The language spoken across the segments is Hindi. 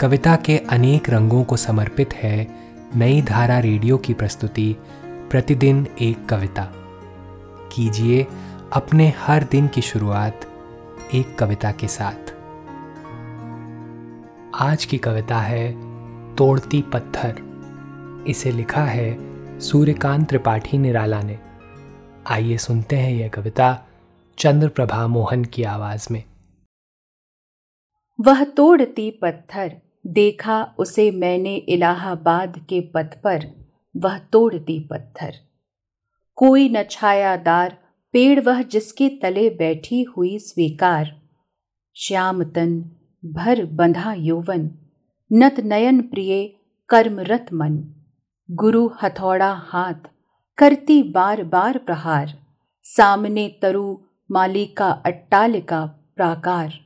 कविता के अनेक रंगों को समर्पित है नई धारा रेडियो की प्रस्तुति, प्रतिदिन एक कविता। कीजिए अपने हर दिन की शुरुआत एक कविता के साथ। आज की कविता है, तोड़ती पत्थर। इसे लिखा है सूर्यकांत त्रिपाठी निराला ने। आइए सुनते हैं यह कविता चंद्र प्रभा मोहन की आवाज़ में। वह तोड़ती पत्थर, देखा उसे मैंने इलाहाबाद के पथ पर, वह तोड़ती पत्थर। कोई न छायादार, पेड़ वह जिसके तले बैठी हुई स्वीकार। श्याम तन भर बंधा यौवन, नत नयन प्रिय कर्मरत मन। गुरु हथौड़ा हाथ, करती बार बार प्रहार। सामने तरु मालिका अट्टालिका प्राकार।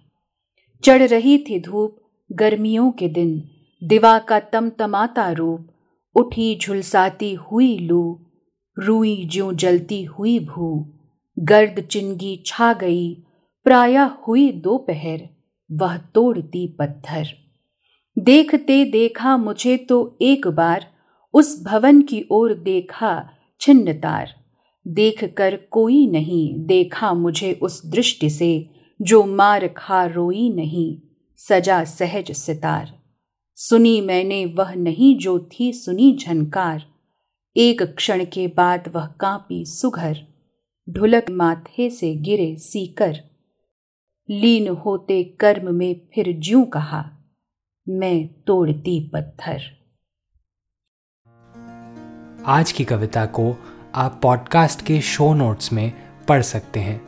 चढ़ रही थी धूप गर्मियों के दिन। दिवा का तमतमाता रूप, उठी झुलसाती हुई लू, रुई ज्यों जलती हुई भू। गर्द चिंगी छा गई, प्राय हुई दोपहर, वह तोड़ती पत्थर। देखते देखा मुझे तो एक बार, उस भवन की ओर देखा छिन्न तार। देख कर कोई नहीं देखा मुझे उस दृष्टि से जो मार खा रोई नहीं, सजा सहज सितार। सुनी मैंने वह नहीं जो थी सुनी झनकार। एक क्षण के बाद वह कांपी सुघर, ढुलक माथे से गिरे सीकर। लीन होते कर्म में फिर ज्यों कहा, मैं तोड़ती पत्थर। आज की कविता को आप पॉडकास्ट के शो नोट्स में पढ़ सकते हैं।